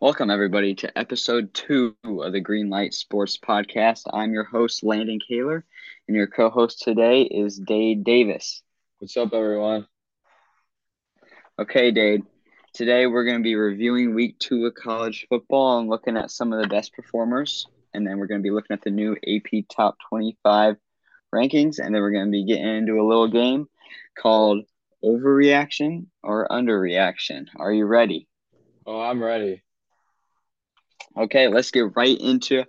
Welcome, everybody, to episode two of the Green Light Sports Podcast. I'm your host, Landon Kahler, and your co host today is Dade Davis. What's up, everyone? Okay, Dade. Today we're going to be reviewing week two of college football and looking at some of the best performers. And then we're going to be looking at the new AP Top 25 rankings. And then we're going to be getting into a little game called Overreaction or Underreaction. Are you ready? Oh, I'm ready. Okay, let's get right into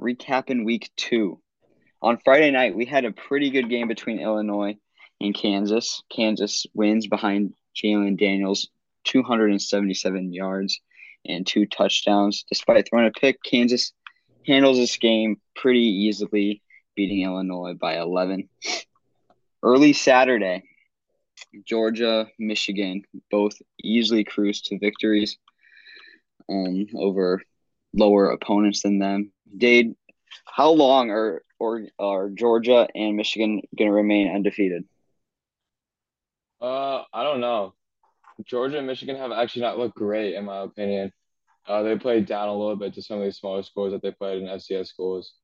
recapping week two. On Friday night, we had a pretty good game between Illinois and Kansas. Kansas wins behind Jalon Daniels, 277 yards and two touchdowns. Despite throwing a pick, Kansas handles this game pretty easily, beating Illinois by 11. Early Saturday, Georgia, Michigan both easily cruised to victories um, over lower opponents than them. Dade, how long are or are Georgia and Michigan going to remain undefeated? Uh, I don't know. Georgia and Michigan have actually not looked great, in my opinion. Uh, they played down a little bit to some of these smaller schools that they played in FCS schools.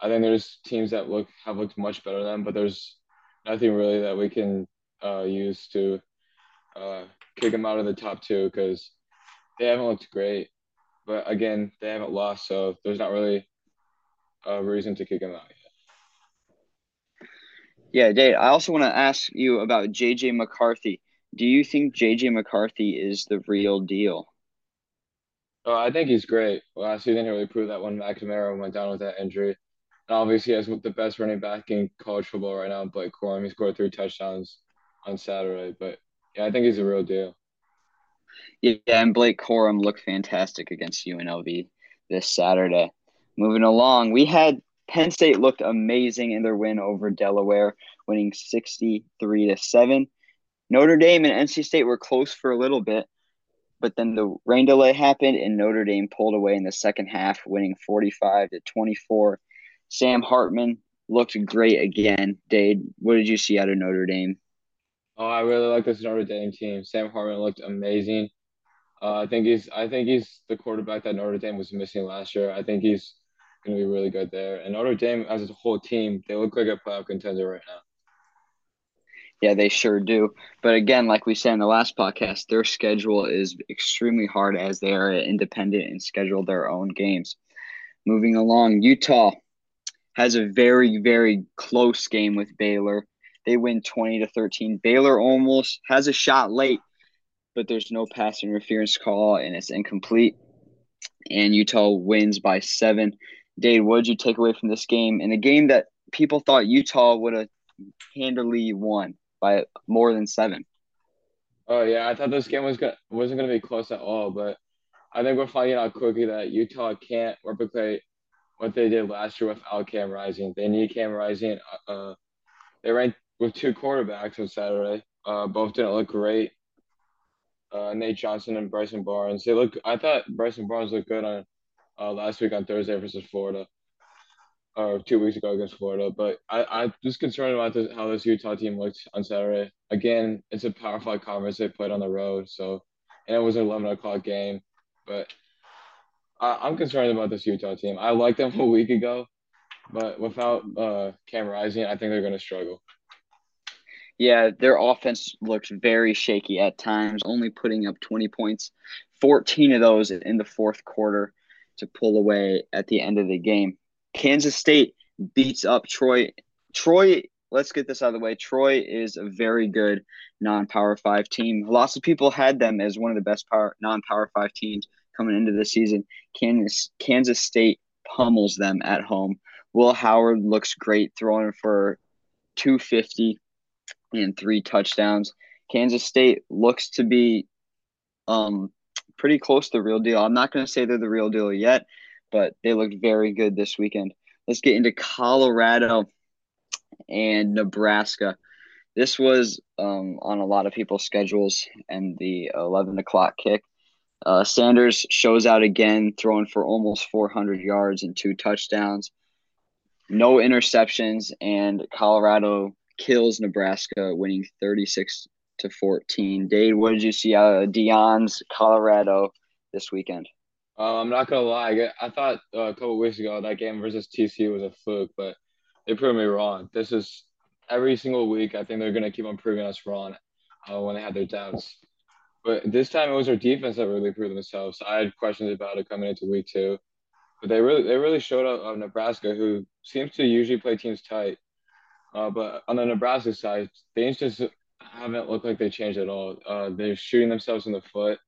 I think there's teams that look have looked much better than them, but there's nothing really that we can uh, use to uh, kick them out of the top two because they haven't looked great. But again, they haven't lost, so there's not really a reason to kick them out yet. Yeah, Dave, I also want to ask you about JJ McCarthy. Do you think JJ McCarthy is the real deal? Oh, I think he's great. Last season, he really proved that when McNamara went down with that injury. And obviously, he has the best running back in college football right now, Blake Corum. He scored three touchdowns on Saturday. But yeah, I think he's a real deal. Yeah, and Blake Corum looked fantastic against UNLV this Saturday. Moving along, we had Penn State looked amazing in their win over Delaware, winning 63 to 7. Notre Dame and NC State were close for a little bit, but then the rain delay happened and Notre Dame pulled away in the second half, winning 45 to 24. Sam Hartman looked great again. Dade, what did you see out of Notre Dame? Oh, I really like this Notre Dame team. Sam Hartman looked amazing. Uh, I think he's I think he's the quarterback that Notre Dame was missing last year. I think he's going to be really good there. And Notre Dame, as a whole team, they look like a playoff contender right now. Yeah, they sure do. But again, like we said in the last podcast, their schedule is extremely hard as they are independent and schedule their own games. Moving along, Utah has a very, very close game with Baylor. They win 20 to 13. Baylor almost has a shot late, but there's no pass interference call and it's incomplete. And Utah wins by seven. Dade, what did you take away from this game? In a game that people thought Utah would have handily won by more than seven. Oh yeah, I thought this game was gonna wasn't gonna be close at all, but I think we're finding out quickly that Utah can't replicate what they did last year without Cam Rising. They need Cam Rising. Uh, they ran with two quarterbacks on Saturday. Uh, both didn't look great. Uh, Nate Johnson and Bryson Barnes. They look. I thought Bryson Barnes looked good on uh, last week on Thursday versus Florida, or two weeks ago against Florida. But I, I'm just concerned about this, how this Utah team looked on Saturday. Again, it's a Power Five conference. They played on the road, so and it was an 11 o'clock game. But I, I'm concerned about this Utah team. I liked them a week ago, but without uh, Cam Rising, I think they're going to struggle. Yeah, their offense looks very shaky at times, only putting up 20 points, 14 of those in the fourth quarter to pull away at the end of the game. Kansas State beats up Troy. Troy, let's get this out of the way. Troy is a very good non-power five team. Lots of people had them as one of the best power non-power five teams coming into the season. Kansas Kansas State pummels them at home. Will Howard looks great throwing for 250 and three touchdowns. Kansas State looks to be um pretty close to the real deal. I'm not going to say they're the real deal yet, but they looked very good this weekend. Let's get into Colorado and Nebraska. This was um, on a lot of people's schedules and the 11 o'clock kick. Uh, Sanders shows out again, throwing for almost 400 yards and two touchdowns. No interceptions, and Colorado kills Nebraska, winning 36 to 14. Dade, what did you see out of Deion's Colorado this weekend? Uh, I'm not gonna lie. I, thought uh, a couple weeks ago that game versus TCU was a fluke, but they proved me wrong. This is every single week. I think they're gonna keep on proving us wrong uh, when they had their doubts. But this time it was our defense that really proved themselves. I had questions about it coming into week two, but they really they really showed up on Nebraska, who seems to usually play teams tight. Uh, but on the Nebraska side, things just haven't looked like they changed at all. Uh, they're shooting themselves in the foot.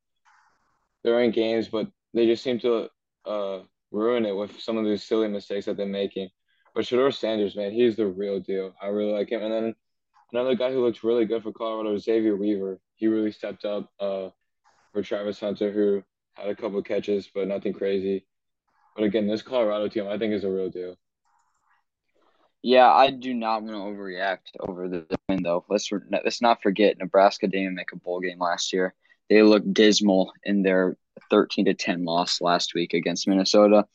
They're in games, but they just seem to uh, ruin it with some of these silly mistakes that they're making. But Shedeur Sanders, man, he's the real deal. I really like him. And then another guy who looks really good for Colorado, Xavier Weaver. He really stepped up uh, for Travis Hunter, who had a couple catches, but nothing crazy. But again, this Colorado team, I think, is a real deal. Yeah, I do not want to overreact over the win though. Let's let's not forget Nebraska didn't make a bowl game last year. They looked dismal in their 13 to 10 loss last week against Minnesota.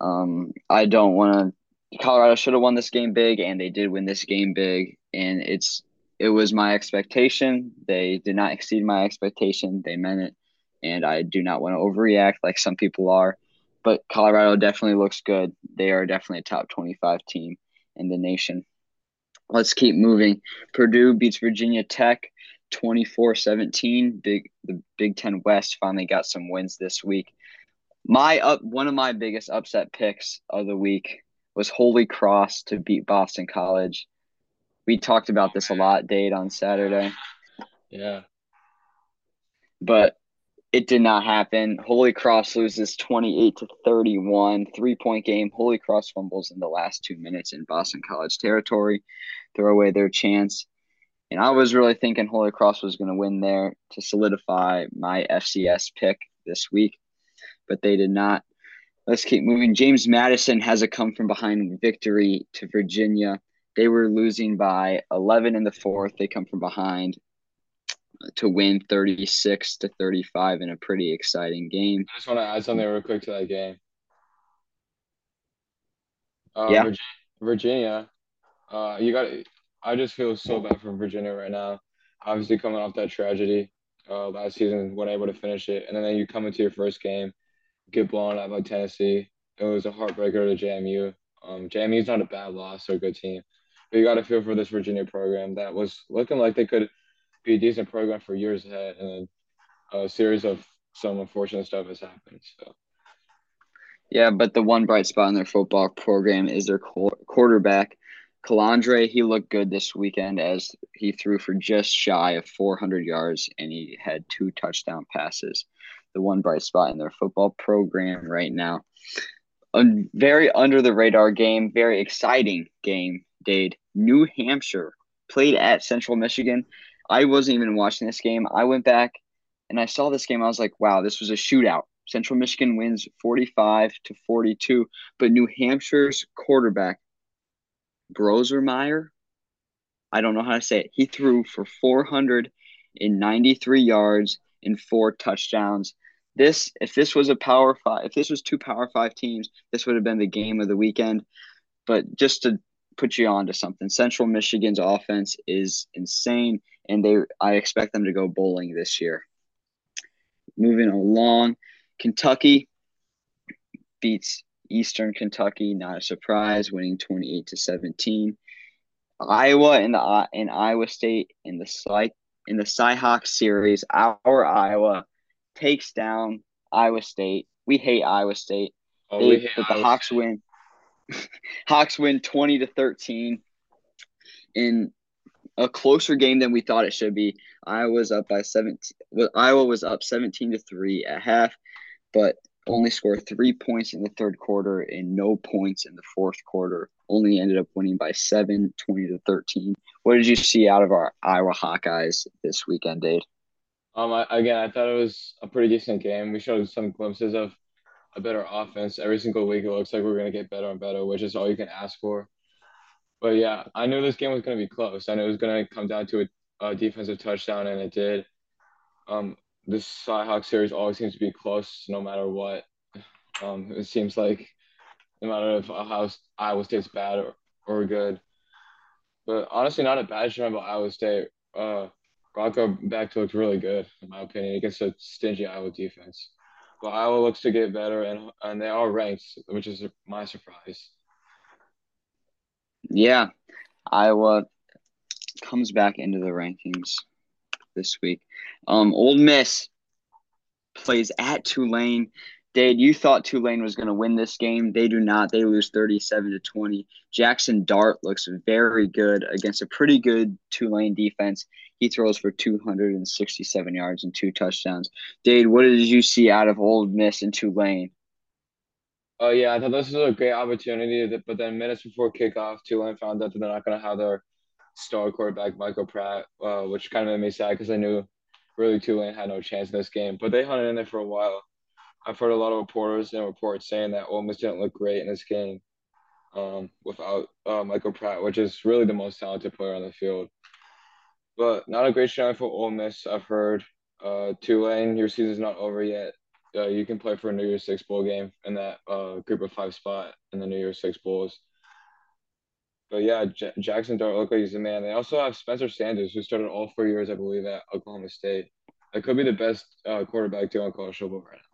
Um, I don't want to. Colorado should have won this game big, and they did win this game big. And it's it was my expectation. They did not exceed my expectation. They meant it, and I do not want to overreact like some people are. But Colorado definitely looks good. They are definitely a top 25 team in the nation. Let's keep moving. Purdue beats Virginia Tech 24-17. Big the Big 10 West finally got some wins this week. My up one of my biggest upset picks of the week was Holy Cross to beat Boston College. We talked about this a lot, Dade, on Saturday. Yeah. But it did not happen. Holy Cross loses 28 to 31, three point game. Holy Cross fumbles in the last two minutes in Boston College territory, throw away their chance. And I was really thinking Holy Cross was going to win there to solidify my FCS pick this week, but they did not. Let's keep moving. James Madison has a come from behind victory to Virginia. They were losing by 11 in the fourth. They come from behind to win 36 to 35 in a pretty exciting game. I just want to add something real quick to that game. Uh, Yeah. Virginia, Virginia, uh, you got. I just feel so bad for Virginia right now. Obviously, coming off that tragedy uh, last season, weren't able to finish it, and then you come into your first game, get blown out by Tennessee. It was a heartbreaker to JMU. Um, JMU's not a bad loss; they're a good team, but you got to feel for this Virginia program that was looking like they could be a decent program for years ahead, and a series of some unfortunate stuff has happened. So. Yeah, but the one bright spot in their football program is their qu- quarterback, Colandrea. He looked good this weekend as he threw for just shy of 400 yards and he had two touchdown passes. The one bright spot in their football program right now. A very under the radar game, very exciting game, Dade. New Hampshire played at Central Michigan. I wasn't even watching this game. I went back and I saw this game. I was like, wow, this was a shootout. Central Michigan wins 45 to 42, but New Hampshire's quarterback, Brosermeyer, I don't know how to say it. He threw for 493 yards and four touchdowns. This, if this was a power five, if this was two power five teams, this would have been the game of the weekend. But just to put you on to something, Central Michigan's offense is insane, and they I expect them to go bowling this year. Moving along, Kentucky beats Eastern Kentucky, not a surprise, winning 28 to 17. Iowa in the in Iowa State in the Sly in the Cyhawk series, our Iowa takes down Iowa State. We hate Iowa State. Oh, They, but the Iowa Hawks State. win. Hawks win 20 to 13 in a closer game than we thought it should be. Iowa was up by 17. Well, Iowa was up 17 to 3 at half, but only scored 3 points in the third quarter and no points in the fourth quarter. Only ended up winning by 7, 20 to 13. What did you see out of our Iowa Hawkeyes this weekend, Dave? Um, I, again, I thought it was a pretty decent game. We showed some glimpses of a better offense every single week. It looks like we're gonna get better and better, which is all you can ask for. But yeah, I knew this game was gonna be close. I knew it was gonna come down to a, a defensive touchdown, and it did. Um, this Cyhawk series always seems to be close, no matter what. Um, it seems like no matter if how Iowa State's bad or, or good. But honestly, not a bad show about Iowa State. Uh, Rocco Becht to looked really good, in my opinion, against a stingy Iowa defense. but Iowa looks to get better, and and they are ranked, which is my surprise. Yeah, Iowa comes back into the rankings this week. Um, Ole Miss plays at Tulane. Dade, you thought Tulane was going to win this game. They do not. They lose 37 to 20. Jackson Dart looks very good against a pretty good Tulane defense. He throws for 267 yards and two touchdowns. Dade, what did you see out of Ole Miss and Tulane? Oh yeah, I thought this was a great opportunity, but then minutes before kickoff, Tulane found out that they're not going to have their star quarterback Michael Pratt, uh, which kind of made me sad because I knew really Tulane had no chance in this game. But they hunted in there for a while. I've heard a lot of reporters and reports saying that Ole Miss didn't look great in this game um, without uh, Michael Pratt, which is really the most talented player on the field. But not a great showing for Ole Miss. I've heard uh, Tulane, your season's not over yet. Uh, you can play for a New Year's Six bowl game in that uh, group of five spot in the New Year's Six bowls. But yeah, J- Jackson Dart look like he's the man. They also have Spencer Sanders, who started all four years, I believe, at Oklahoma State. That could be the best uh, quarterback to on college football right now.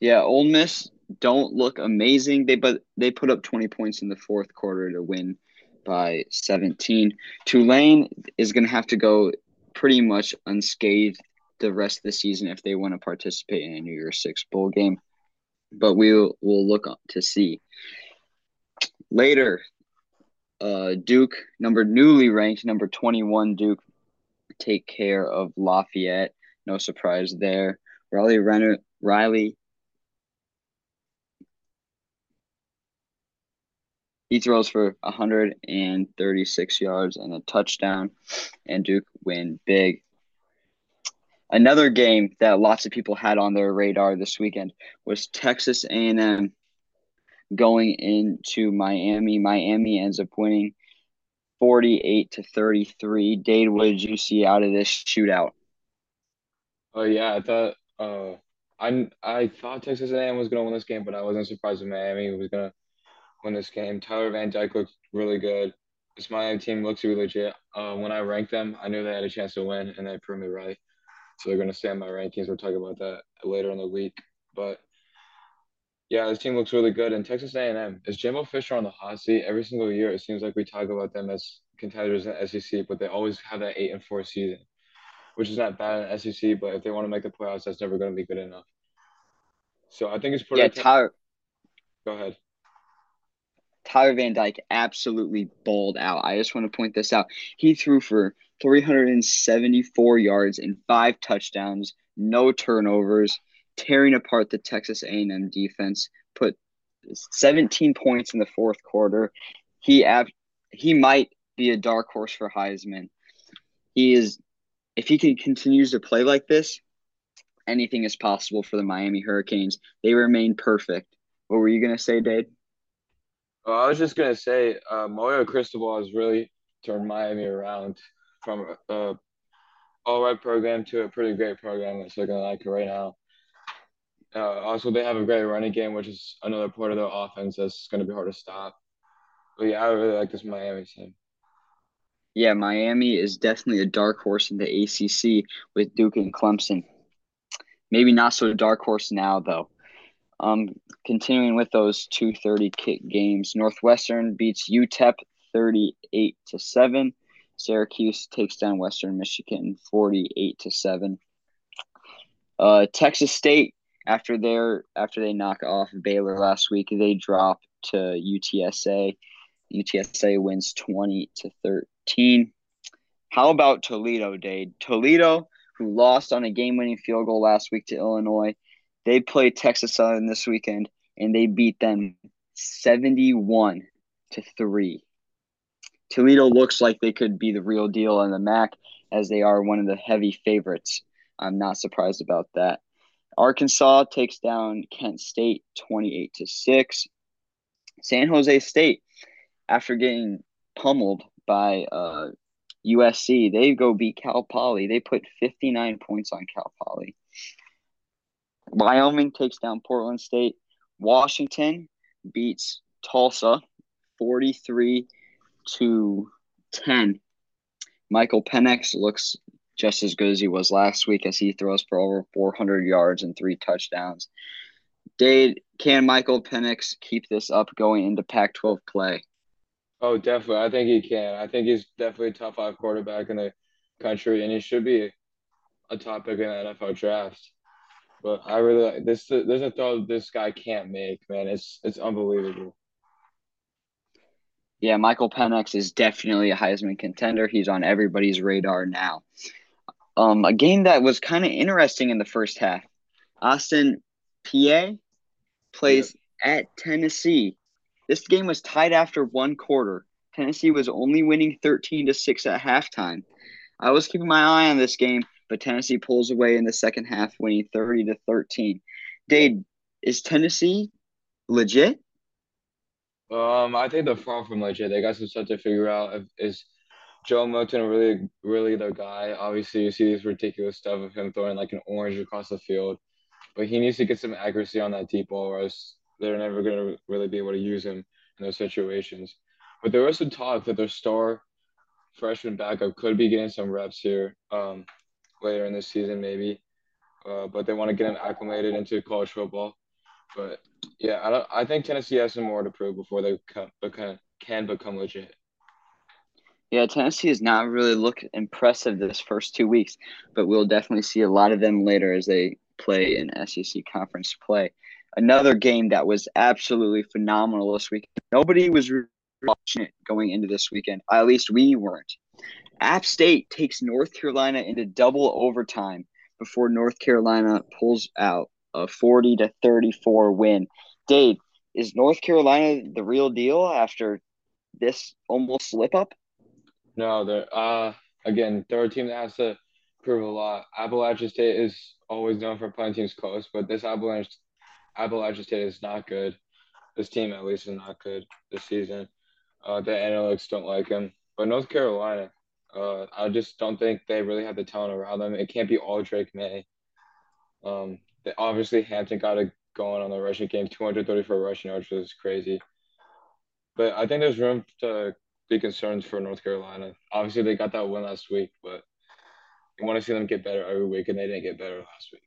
Yeah, Ole Miss don't look amazing. They but they put up 20 points in the fourth quarter to win by 17. Tulane is going to have to go pretty much unscathed the rest of the season if they want to participate in a New Year's Six bowl game. But we'll we'll look to see. Later, uh, Duke, number newly ranked number 21 Duke, take care of Lafayette. No surprise there. Riley Renner, Riley He throws for 136 yards and a touchdown, and Duke win big. Another game that lots of people had on their radar this weekend was Texas A&M going into Miami. Miami ends up winning 48 to 33. Dade, what did you see out of this shootout? Oh yeah, I thought uh, I I thought Texas A&M was gonna win this game, but I wasn't surprised if Miami was gonna win this game. Tyler Van Dyke looked really good. This Miami team looks really legit. Uh, when I ranked them, I knew they had a chance to win, and they proved me right. So they're going to stay in my rankings. We'll talk about that later in the week. But yeah, this team looks really good. And Texas A&M is Jimbo Fisher on the hot seat every single year. It seems like we talk about them as contenders in SEC, but they always have that eight and four season, which is not bad in SEC. But if they want to make the playoffs, that's never going to be good enough. So I think it's pretty. Yeah, Tyler. Go ahead. Tyler Van Dyke absolutely balled out. I just want to point this out. He threw for 374 yards and five touchdowns, no turnovers, tearing apart the Texas A&M defense. Put 17 points in the fourth quarter. He ab- he might be a dark horse for Heisman. He is if he can continues to play like this, anything is possible for the Miami Hurricanes. They remain perfect. What were you gonna say, Dade? Well, I was just gonna say, uh, Mario Cristobal has really turned Miami around from a all right program to a pretty great program that's looking like it right now. Uh, also, they have a great running game, which is another part of their offense that's going to be hard to stop. But yeah, I really like this Miami team. Yeah, Miami is definitely a dark horse in the ACC with Duke and Clemson. Maybe not so dark horse now, though. Um, continuing with those two thirty kick games, Northwestern beats UTEP thirty eight to seven. Syracuse takes down Western Michigan forty eight to seven. Uh, Texas State after their after they knock off Baylor last week, they drop to UTSA. UTSA wins twenty to thirteen. How about Toledo, Dade? Toledo, who lost on a game-winning field goal last week to Illinois, they play Texas Southern this weekend and they beat them 71 to 3. Toledo looks like they could be the real deal in the MAC as they are one of the heavy favorites. I'm not surprised about that. Arkansas takes down Kent State 28 to 6. San Jose State after getting pummeled by uh, USC, they go beat Cal Poly. They put 59 points on Cal Poly. Wyoming takes down Portland State. Washington beats Tulsa 43 to 10. Michael Penix looks just as good as he was last week as he throws for over 400 yards and three touchdowns. Dade, can Michael Penix keep this up going into Pac 12 play? Oh, definitely. I think he can. I think he's definitely a top five quarterback in the country, and he should be a topic in the NFL draft. But I really like this. There's a throw this guy can't make, man. It's it's unbelievable. Yeah, Michael Penix is definitely a Heisman contender. He's on everybody's radar now. Um, a game that was kind of interesting in the first half. Austin Peay plays at Tennessee. This game was tied after one quarter. Tennessee was only winning 13 to 6 at halftime. I was keeping my eye on this game, but Tennessee pulls away in the second half, winning 30 to 13. Dade, is Tennessee legit? Um, I think they're far from legit. They got some stuff to figure out. Is Joe Milton really, really their guy? Obviously, you see this ridiculous stuff of him throwing like an orange across the field, but he needs to get some accuracy on that deep ball, or else they're never going to really be able to use him in those situations. But there was some talk that their star freshman backup could be getting some reps here um, later in the season, maybe. Uh, but they want to get him acclimated into college football. But yeah, I don't. I think Tennessee has some more to prove before they come, become, can become legit. Yeah, Tennessee has not really looked impressive this first two weeks, but we'll definitely see a lot of them later as they play in SEC conference play another game that was absolutely phenomenal this week. Nobody was watching it going into this weekend. At least we weren't. App State takes North Carolina into double overtime before North Carolina pulls out a 40 to 34 win. Dave, is North Carolina the real deal after this almost slip up? No, they're uh again, they're a team that has to prove a lot. Appalachian State is always known for playing teams close, but this Appalachian Appalachian State is not good. This team, at least, is not good this season. Uh, the analytics don't like him. But North Carolina, uh, I just don't think they really have the talent around them. It can't be all Drake Maye. Um, they, obviously, Hampton got it going on the rushing game, 234 rushing yards, which is crazy. But I think there's room to be concerned for North Carolina. Obviously, they got that win last week, but you want to see them get better every week, and they didn't get better last week.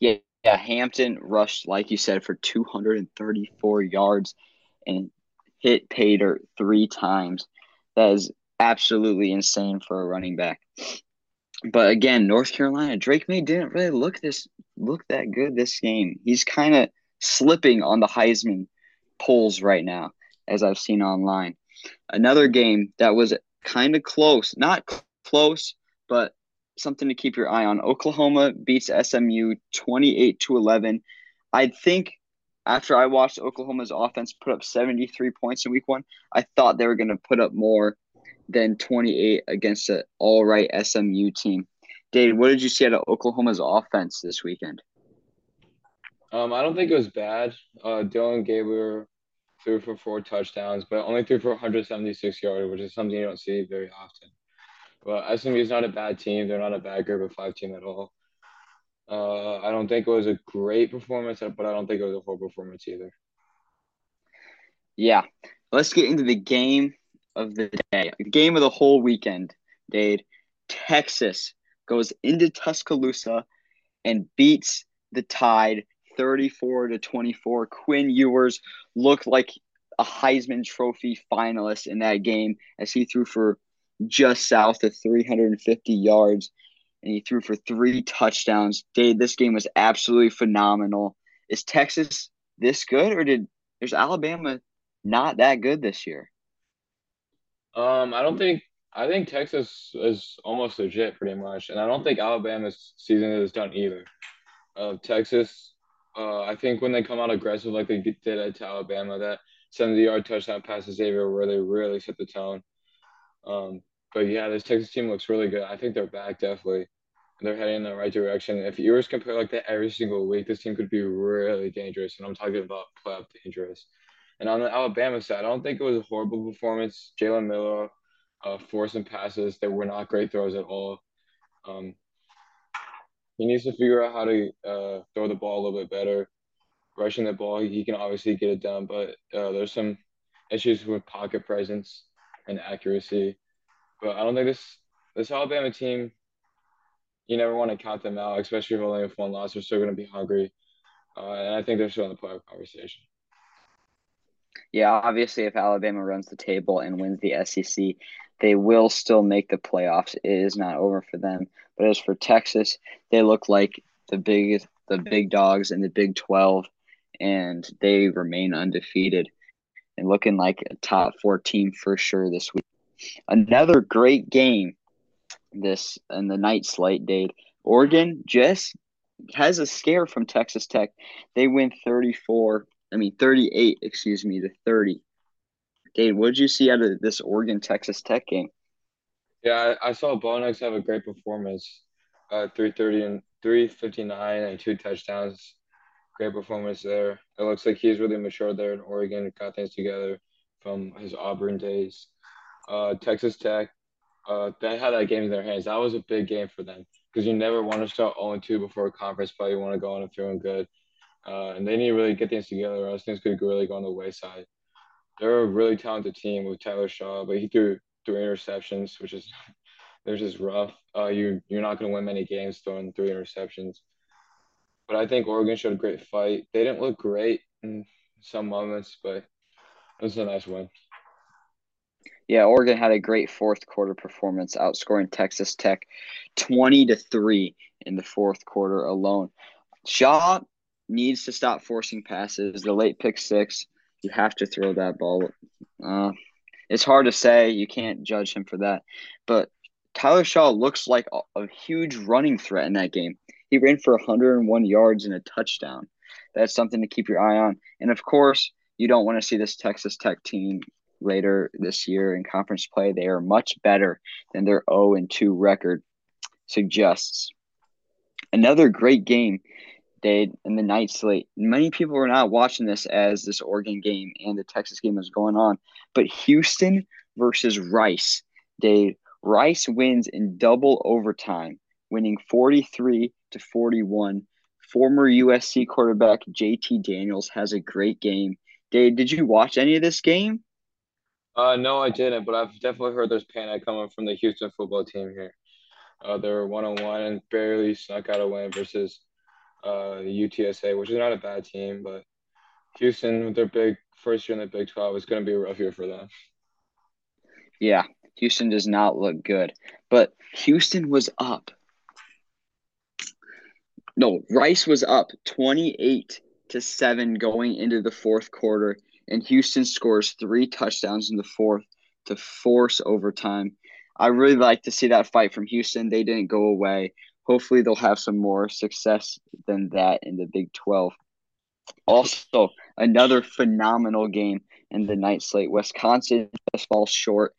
Yeah, yeah, Hampton rushed, like you said, for 234 yards and hit Pater three times. That is absolutely insane for a running back. But again, North Carolina, Drake Maye didn't really look this look that good this game. He's kind of slipping on the Heisman polls right now, as I've seen online. Another game that was kind of close, not close, but something to keep your eye on. Oklahoma beats SMU 28 to 11. I think after I watched Oklahoma's offense put up 73 points in week 1, I thought they were going to put up more than 28 against an all right SMU team. Dave, what did you see out of Oklahoma's offense this weekend? Um, I don't think it was bad. Uh, Dillon Gabriel threw for four touchdowns, but only threw for 176 yards, which is something you don't see very often. But SMU is not a bad team. They're not a bad group of five team at all. Uh, I don't think it was a great performance, but I don't think it was a poor performance either. Yeah. Let's get into the game of the day, The game of the whole weekend, Dade. Texas goes into Tuscaloosa and beats the Tide 34 to 24. Quinn Ewers looked like a Heisman Trophy finalist in that game as he threw for just south of 350 yards, and he threw for three touchdowns. Dade, this game was absolutely phenomenal. Is Texas this good, or did there's Alabama not that good this year? Um, I don't think I think Texas is almost legit, pretty much, and I don't think Alabama's season is done either. Uh, Texas, uh, I think when they come out aggressive like they did at Alabama, that 70 yard touchdown pass to Xavier where they really set the tone. Um, but yeah, this Texas team looks really good. I think they're back definitely. They're heading in the right direction. If you were to compare like that every single week, this team could be really dangerous. And I'm talking about playoff dangerous. And on the Alabama side, I don't think it was a horrible performance. Jalen Milroe uh, forced some passes that were not great throws at all. Um, he needs to figure out how to uh, throw the ball a little bit better. Rushing the ball, he can obviously get it done, but uh, there's some issues with pocket presence and accuracy. But I don't think this this Alabama team, you never want to count them out, especially if only with one loss. They're still going to be hungry, uh, and I think they're still in the playoff conversation. Yeah, obviously, if Alabama runs the table and wins the SEC, they will still make the playoffs. It is not over for them. But as for Texas, they look like the big the big dogs in the Big Twelve, and they remain undefeated and looking like a top four team for sure this week. Another great game this in the night slate, Dade. Oregon just has a scare from Texas Tech. They win 34, I mean 38, excuse me, to 30. Dade, what did you see out of this Oregon Texas Tech game? Yeah, I, I saw Bo Nix have a great performance. Uh, 330 and 359 and two touchdowns. Great performance there. It looks like he's really matured there in Oregon, got things together from his Auburn days. Uh, Texas Tech, uh, they had that game in their hands. That was a big game for them because you never want to start 0 2 before a conference play. You want to go on and feeling good. Uh, and they need to really get things together, or else things could really go on the wayside. They're a really talented team with Tyler Shaw, but he threw three interceptions, which is they're just rough. Uh, you you're not going to win many games throwing three interceptions. But I think Oregon showed a great fight. They didn't look great in some moments, but it was a nice win. Yeah, Oregon had a great fourth quarter performance, outscoring Texas Tech 20 to 3 in the fourth quarter alone. Shaw needs to stop forcing passes. The late pick six, you have to throw that ball. Uh, it's hard to say. You can't judge him for that. But Tyler Shaw looks like a, a huge running threat in that game. He ran for 101 yards and a touchdown. That's something to keep your eye on. And of course, you don't want to see this Texas Tech team later this year in conference play. They are much better than their 0 and 2 record suggests. Another great game day in the night slate. Many people were not watching this as this Oregon game and the Texas game was going on, but Houston versus Rice. They Rice wins in double overtime, winning 43 to 41. Former USC quarterback JT Daniels has a great game. Dave, did you watch any of this game? Uh, no, I didn't, but I've definitely heard there's panic coming from the Houston football team here. Uh, they're one on one and barely snuck out a win versus uh, UTSA, which is not a bad team, but Houston with their big first year in the Big 12 is going to be a rough year for them. Yeah, Houston does not look good, but Houston was up. No, Rice was up 28 to 7 going into the fourth quarter and Houston scores three touchdowns in the fourth to force overtime. I really like to see that fight from Houston. They didn't go away. Hopefully, they'll have some more success than that in the Big 12. Also, another phenomenal game in the night slate. Wisconsin just falls short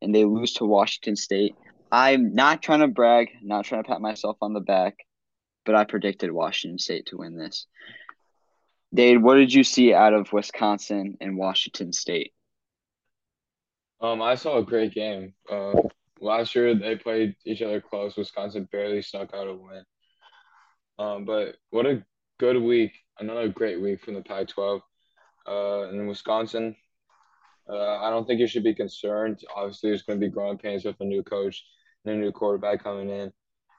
and they lose to Washington State. I'm not trying to brag, not trying to pat myself on the back, but I predicted Washington State to win this. Dade, what did you see out of Wisconsin and Washington State? Um, I saw a great game. Uh, last year they played each other close. Wisconsin barely snuck out a win. Um, but what a good week! Another great week from the Pac-12. Uh, in Wisconsin, uh, I don't think you should be concerned. Obviously, there's going to be growing pains with a new coach and a new quarterback coming in.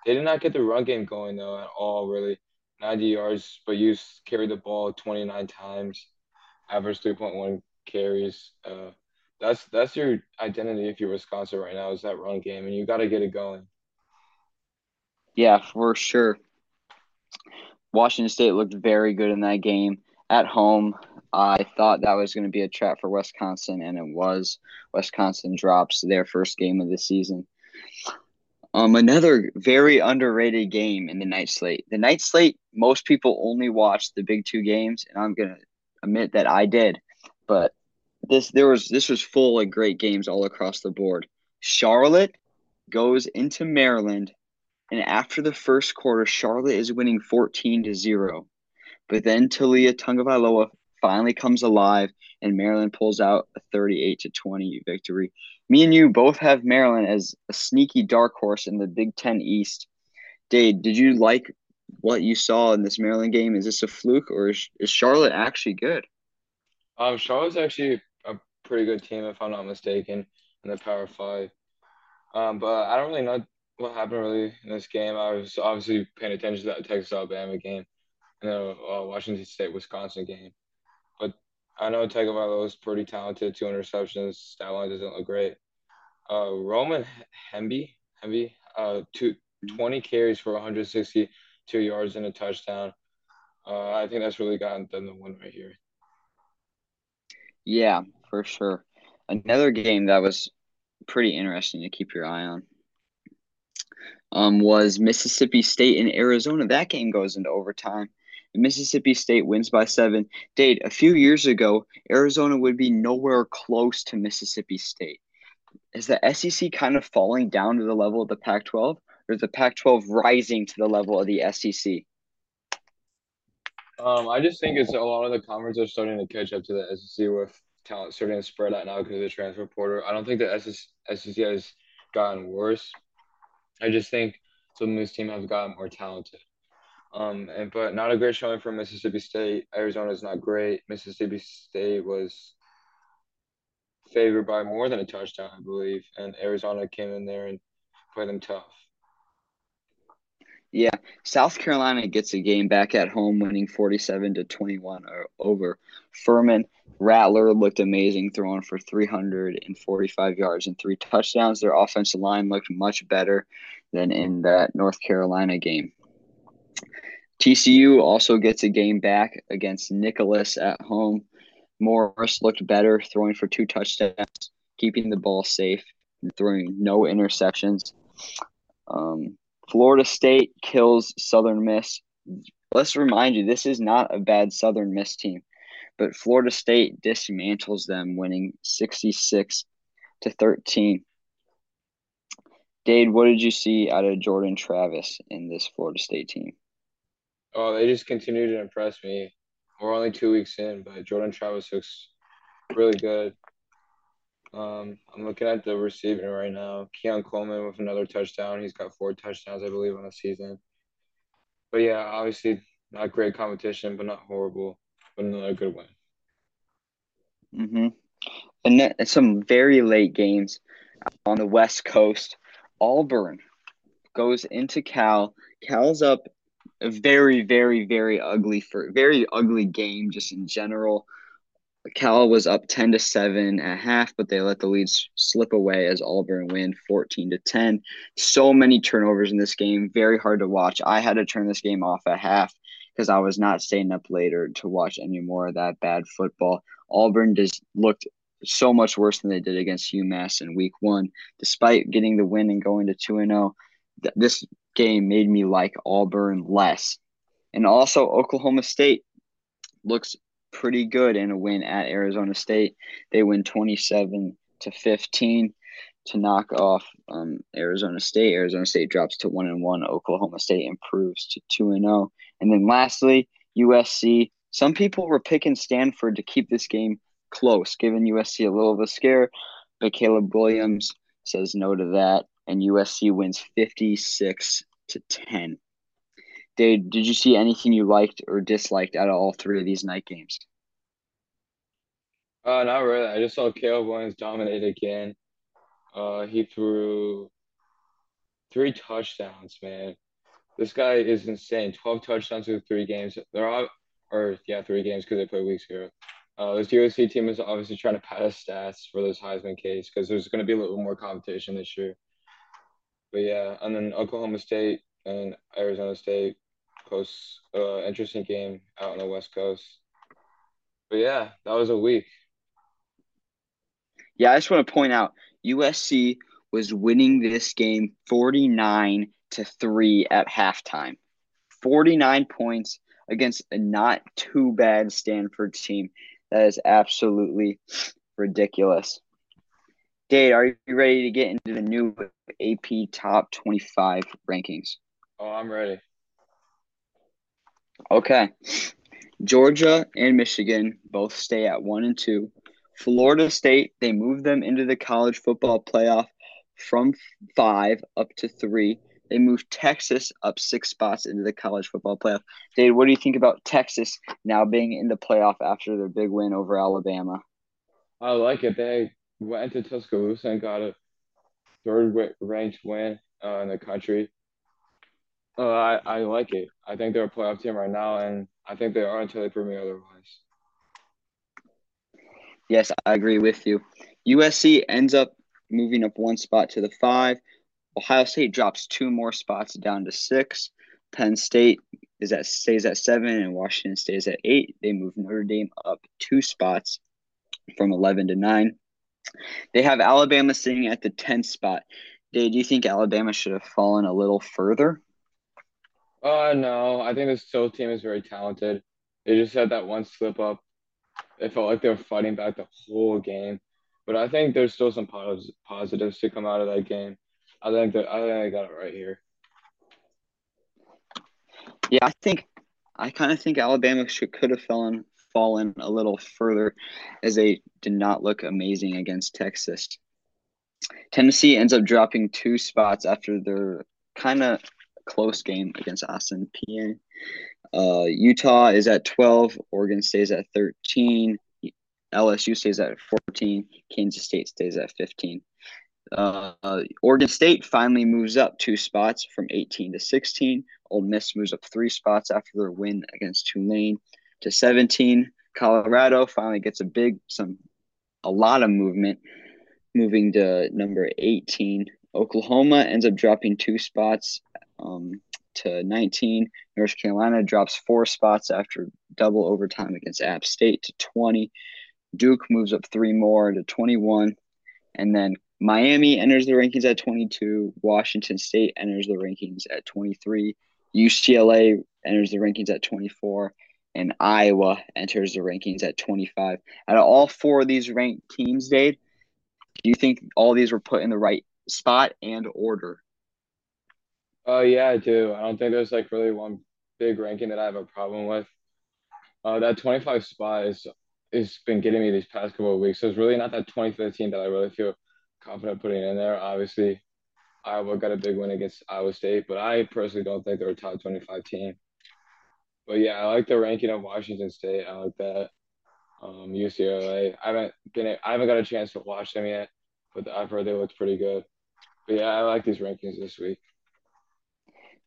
They did not get the run game going though at all, really. 90 yards, but you carried the ball 29 times, average 3.1 carries. Uh, that's that's your identity if you're Wisconsin right now is that run game, and you got to get it going. Yeah, for sure. Washington State looked very good in that game at home. I thought that was going to be a trap for Wisconsin, and it was. Wisconsin drops their first game of the season. Um, another very underrated game in the night slate. The night slate, most people only watch the big two games, and I'm gonna admit that I did. But this there was this was full of great games all across the board. Charlotte goes into Maryland, and after the first quarter, Charlotte is winning 14 to 0. But then Taulia Tagovailoa finally comes alive, and Maryland pulls out a 38 to 20 victory me and you both have Maryland as a sneaky dark horse in the Big Ten East. Dade, did you like what you saw in this Maryland game? Is this a fluke or is, is Charlotte actually good? Um, Charlotte's actually pretty good team, if I'm not mistaken, in the Power Five. Um, but I don't really know what happened really in this game. I was obviously paying attention to that Texas Alabama game and the uh, Washington State Wisconsin game. But I know Tagovailoa is pretty talented. Two interceptions. Stat line doesn't look great. Uh, Roman Hemby, Hemby, uh, two, 20 carries for 162 yards and a touchdown. Uh, I think that's really gotten them the win right here. Yeah, for sure. Another game that was pretty interesting to keep your eye on um, was Mississippi State and Arizona. That game goes into overtime. Mississippi State wins by seven. Dade, a few years ago, Arizona would be nowhere close to Mississippi State. Is the SEC kind of falling down to the level of the Pac 12, or is the Pac 12 rising to the level of the SEC? Um, I just think it's a lot of the conferences are starting to catch up to the SEC with talent starting to spread out now because of the transfer portal. I don't think the SEC has gotten worse. I just think some of these teams have gotten more talented. Um, and but not a great showing from Mississippi State. Arizona is not great. Mississippi State was favored by more than a touchdown, I believe, and Arizona came in there and played them tough. Yeah, South Carolina gets a game back at home, winning 47 to 21 over Furman. Rattler looked amazing, throwing for 345 yards and three touchdowns. Their offensive line looked much better than in that North Carolina game. TCU also gets a game back against Nicholls at home. Morris looked better, throwing for two touchdowns, keeping the ball safe, and throwing no interceptions. Um, Florida State kills Southern Miss. Let's remind you, this is not a bad Southern Miss team, but Florida State dismantles them, winning 66 to 13. Dade, what did you see out of Jordan Travis in this Florida State team? Oh, they just continue to impress me. We're only two weeks in, but Jordan Travis looks really good. Um, I'm looking at the receiving right now. Keon Coleman with another touchdown. He's got four touchdowns, I believe, on the season. But yeah, obviously not great competition, but not horrible. But another good win. Mm-hmm. And then some very late games on the West Coast. Auburn goes into Cal. Cal's up a very, very, very ugly for very ugly game just in general. Cal was up 10 to 7 at half, but they let the leads slip away as Auburn win 14 to 10. So many turnovers in this game, very hard to watch. I had to turn this game off at half because I was not staying up later to watch any more of that bad football. Auburn just looked so much worse than they did against UMass in week one, despite getting the win and going to 2 and 0. This game made me like Auburn less. And also, Oklahoma State looks pretty good in a win at Arizona State. They win 27 to 15 to knock off um, Arizona State. Arizona State drops to 1 and 1. Oklahoma State improves to 2 and 0. And then lastly, USC. Some people were picking Stanford to keep this game close, giving USC a little of a scare, but Caleb Williams says no to that, and USC wins 56 to 10. Dave, did you see anything you liked or disliked out of all three of these night games? Uh, not really. I just saw Caleb Williams dominate again. Uh, he threw three touchdowns, man. This guy is insane. Twelve touchdowns through three games. They're all, or yeah, three games because they play weeks ago. Uh, this USC team is obviously trying to pass stats for this Heisman case because there's going to be a little more competition this year. But yeah, and then Oklahoma State and Arizona State post uh, interesting game out on the West Coast. But yeah, that was a week. Yeah, I just want to point out USC was winning this game 49 to 3 at halftime. 49 points against a not too bad Stanford team. That is absolutely ridiculous. Dade, are you ready to get into the new AP Top 25 rankings? Oh, I'm ready. Okay. Georgia and Michigan both stay at one and two. Florida State, they move them into the college football playoff from five up to three. They move Texas up six spots into the college football playoff. Dave, what do you think about Texas now being in the playoff after their big win over Alabama? I like it. They went to Tuscaloosa and got a third ranked win uh, in the country. Uh, I, I like it. I think they're a playoff team right now, and I think they are until they prove me otherwise. Yes, I agree with you. USC ends up moving up one spot to the five. Ohio State drops two more spots down to six. Penn State is at stays at seven, and Washington stays at eight. They move Notre Dame up two spots from eleven to nine. They have Alabama sitting at the tenth spot. Dave, do you think Alabama should have fallen a little further? Uh, no. I think this still team is very talented. They just had that one slip up. It felt like they were fighting back the whole game. But I think there's still some positives to come out of that game. I think that I think I got it right here. Yeah, I think I kind of think Alabama should could have fallen fallen a little further as they did not look amazing against Texas. Tennessee ends up dropping two spots after their kind of close game against Austin Peay. Uh, Utah is at 12, Oregon stays at 13, LSU stays at 14, Kansas State stays at 15. Uh, Oregon State finally moves up two spots from 18 to 16. Ole Miss moves up three spots after their win against Tulane to 17. Colorado finally gets a big, some, a lot of movement, moving to number 18. Oklahoma ends up dropping two spots um, to 19. North Carolina drops four spots after double overtime against App State to 20. Duke moves up three more to 21. And then Miami enters the rankings at 22. Washington State enters the rankings at 23. UCLA enters the rankings at 24. And Iowa enters the rankings at 25. Out of all four of these ranked teams, Dade, do you think all these were put in the right spot and order? Uh, yeah, I do. I don't think there's like really one big ranking that I have a problem with. Uh, that 25 spot is has been getting me these past couple of weeks. So it's really not that 2015 that I really feel confident putting in there. Obviously, Iowa got a big win against Iowa State, but I personally don't think they're a top 25 team. But yeah, I like the ranking of Washington State. I like that. Um, UCLA. I haven't been. I haven't got a chance to watch them yet, but I've heard they looked pretty good. But yeah, I like these rankings this week.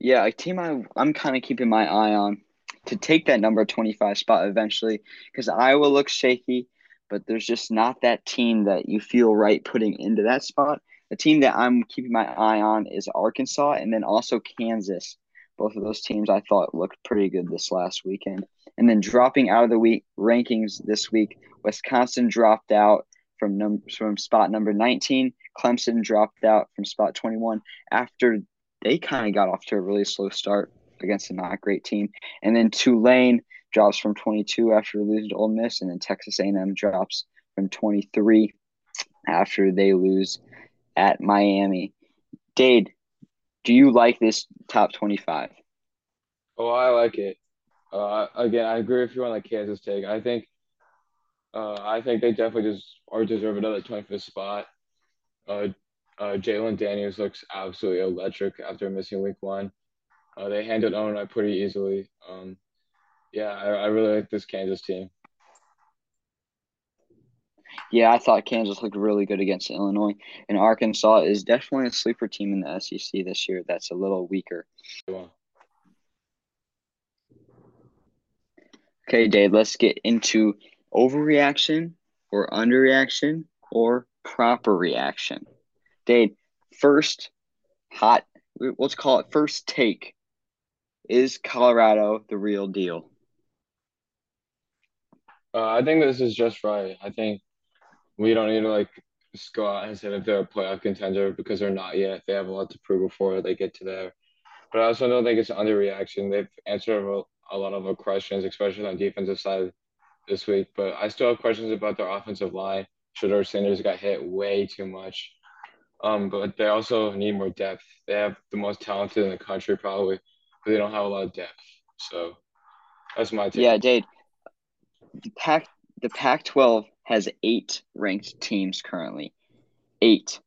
Yeah, a team I I'm kind of keeping my eye on to take that number 25 spot eventually because Iowa looks shaky, but there's just not that team that you feel right putting into that spot. The team that I'm keeping my eye on is Arkansas and then also Kansas. Both of those teams I thought looked pretty good this last weekend. And then dropping out of the week rankings this week, Wisconsin dropped out from num- from spot number 19. Clemson dropped out from spot 21 after they kind of got off to a really slow start against a not great team. And then Tulane drops from 22 after losing to Ole Miss, and then Texas A&M drops from 23 after they lose at Miami. Dade, do you like this top 25? Oh, I like it. Uh, again, I agree with you on the Kansas take. I think, uh, I think they definitely just are deserve another 25th spot. Uh, uh, Jalon Daniels looks absolutely electric after missing week one. Uh, they handled Illinois pretty easily. Um, yeah, I, I really like this Kansas team. Yeah, I thought Kansas looked really good against Illinois, and Arkansas is definitely a sleeper team in the SEC this year. That's a little weaker. Okay, Dade, let's get into overreaction or underreaction or proper reaction. First hot, let's call it first take is Colorado the real deal? Uh, I think this is just right. I think we don't need to like go out and say that they're a playoff contender because they're not yet. They have a lot to prove before they get to there. But I also don't think it's an underreaction. They've answered a, a lot of our questions, especially on defensive side this week. But I still have questions about their offensive line. Shedeur Sanders got hit way too much. Um, but they also need more depth. They have the most talented in the country, probably but they don't have a lot of depth. So that's my take. Yeah, Dade. The Pac the Pac twelve has eight ranked teams currently. Eight.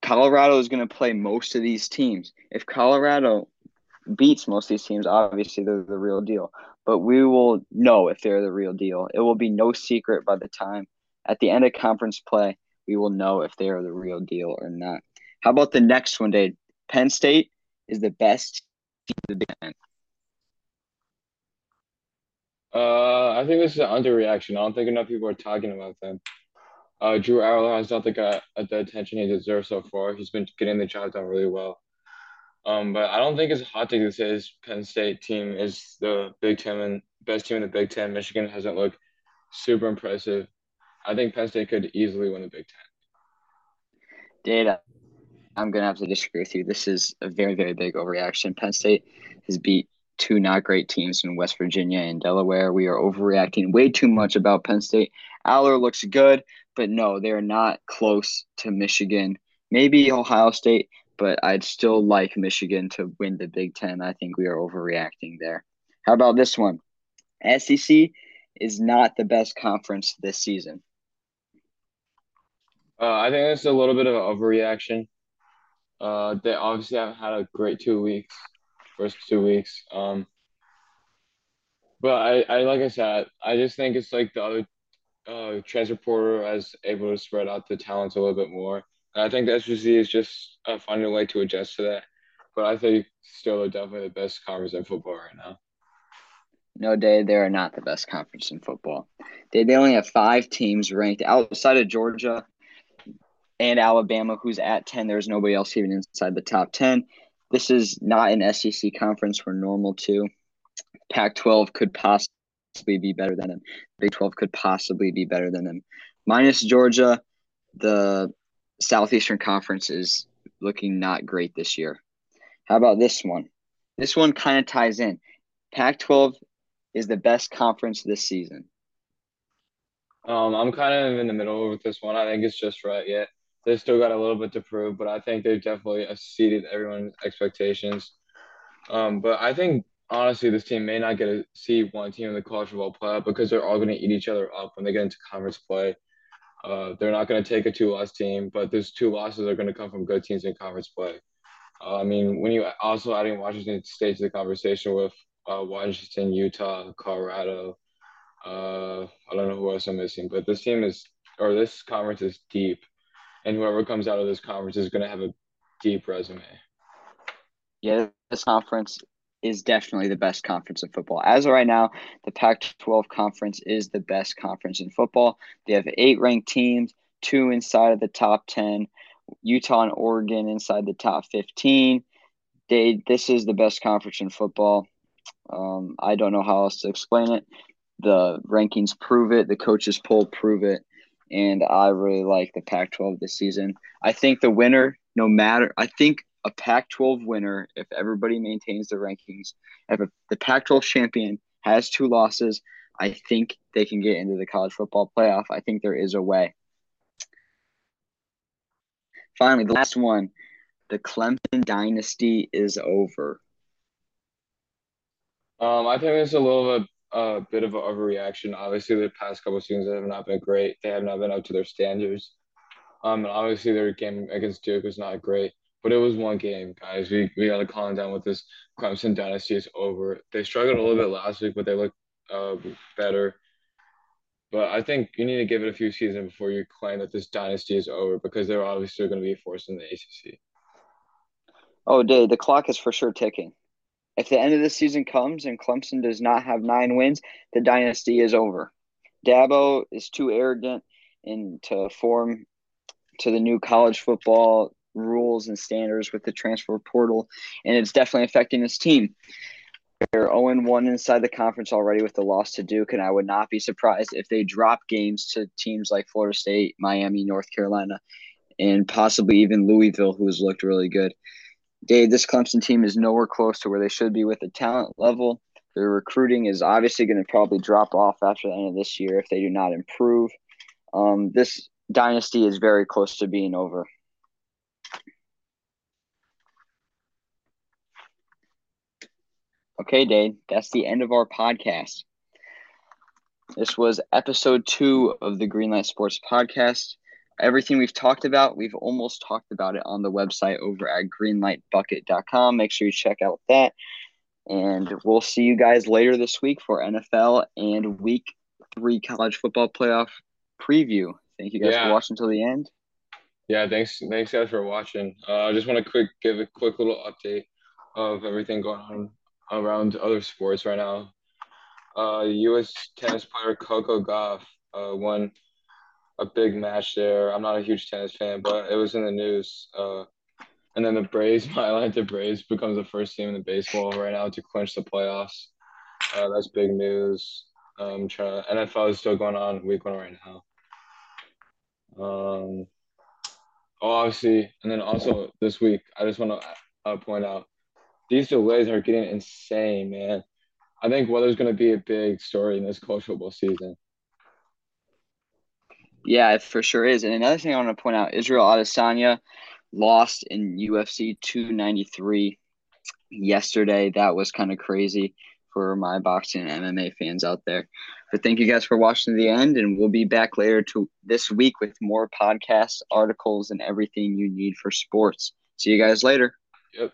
Colorado is going to play most of these teams. If Colorado beats most of these teams, obviously they're the real deal. But we will know if they're the real deal. It will be no secret by the time at the end of conference play, we will know if they are the real deal or not. How about the next one, Dade? Penn State is the best team the. Uh, I think this is an underreaction. I don't think enough people are talking about them. Uh, Drew Allar has not got the attention he deserves so far. He's been getting the job done really well. Um, but I don't think it's hot to say his Penn State team is the Big Ten and best team in the Big Ten. Michigan hasn't looked super impressive. I think Penn State could easily win the Big Ten. Dade. I'm gonna have to disagree with you. This is a very, very big overreaction. Penn State has beat two not great teams in West Virginia and Delaware. We are overreacting way too much about Penn State. Allar looks good, but no, they're not close to Michigan. Maybe Ohio State, but I'd still like Michigan to win the Big Ten. I think we are overreacting there. How about this one? SEC is not the best conference this season. Uh, I think it's a little bit of an overreaction. Uh, they obviously haven't had a great two weeks, first two weeks. Um, but I, I like I said, I just think it's like the other uh, transfer portal as able to spread out the talents a little bit more. And I think the SEC is just uh, finding a way to adjust to that. But I think still they're definitely the best conference in football right now. No, Dade they are not the best conference in football. They they only have five teams ranked outside of Georgia and Alabama, who's at ten. There's nobody else even inside the top ten. This is not an SEC conference. We're normal too. Pac-12 could possibly be better than them. Big 12 could possibly be better than them. Minus Georgia, the Southeastern Conference is looking not great this year. How about this one? This one kind of ties in. Pac 12 is the best conference this season. Um, I'm kind of in the middle with this one. I think it's just right yet. They still got a little bit to prove, but I think they've definitely exceeded everyone's expectations. Um, but I think honestly, this team may not get to see one team in the college football playoff because they're all going to eat each other up when they get into conference play. Uh, they're not going to take a two-loss team, but those two losses are going to come from good teams in conference play. Uh, I mean, when you also adding Washington State to the conversation with uh, Washington, Utah, Colorado, uh, I don't know who else I'm missing, but this team is or this conference is deep, and whoever comes out of this conference is going to have a deep resume. Yeah, this conference is definitely the best conference in football. As of right now, the Pac 12 conference is the best conference in football. They have eight ranked teams, two inside of the top 10, Utah and Oregon inside the top 15. They, this is the best conference in football. Um, I don't know how else to explain it. The rankings prove it, the coaches poll prove it. And I really like the Pac 12 this season. I think the winner, no matter, I think a Pac 12 winner, if everybody maintains the rankings, if a, the Pac 12 champion has two losses, I think they can get into the college football playoff. I think there is a way. Finally, the last one the Clemson dynasty is over. Um, I think it's a little bit a bit of an overreaction. Obviously, the past couple seasons have not been great. They have not been up to their standards. Um, and obviously their game against Duke was not great. But it was one game, guys. We we got to calm down with this. Clemson dynasty is over. They struggled a little bit last week, but they look uh, better. But I think you need to give it a few seasons before you claim that this dynasty is over because they're obviously going to be forced in the ACC. Oh, Dade, the clock is for sure ticking. If the end of the season comes and Clemson does not have nine wins, the dynasty is over. Dabo is too arrogant and to form to the new college football rules and standards with the transfer portal, and it's definitely affecting his team. They're 0 1 inside the conference already with the loss to Duke, and I would not be surprised if they drop games to teams like Florida State, Miami, North Carolina, and possibly even Louisville, who has looked really good. Dade, this Clemson team is nowhere close to where they should be with the talent level. Their recruiting is obviously going to probably drop off after the end of this year if they do not improve. Um, this dynasty is very close to being over. Okay, Dade, that's the end of our podcast. This was episode two of the Greenlight Sports Podcast. Everything we've talked about, we've almost talked about it on the website over at greenlightbucket.com. Make sure you check out that. And we'll see you guys later this week for NFL and week three college football playoff preview. Thank you guys yeah. for watching until the end. Yeah, thanks, thanks guys for watching. Uh, I just want to quick give a quick little update of everything going on around other sports right now. Uh, U.S. tennis player Coco Gauff uh, won a big match there. I'm not a huge tennis fan, but it was in the news. Uh, and then the Braves, my Atlanta Braves, becomes the first team in the baseball right now to clinch the playoffs. Uh, that's big news. Um, trying to, NFL is still going on, week one right now. Um, oh, obviously, and then also this week, I just want to uh, point out these delays are getting insane, man. I think weather's going to be a big story in this college football season. Yeah, it for sure is. And another thing I want to point out Israel Adesanya lost in UFC 293 yesterday. That was kind of crazy for my boxing and MMA fans out there. But thank you guys for watching to the end, and we'll be back later to this week with more podcasts, articles, and everything you need for sports. See you guys later. Yep.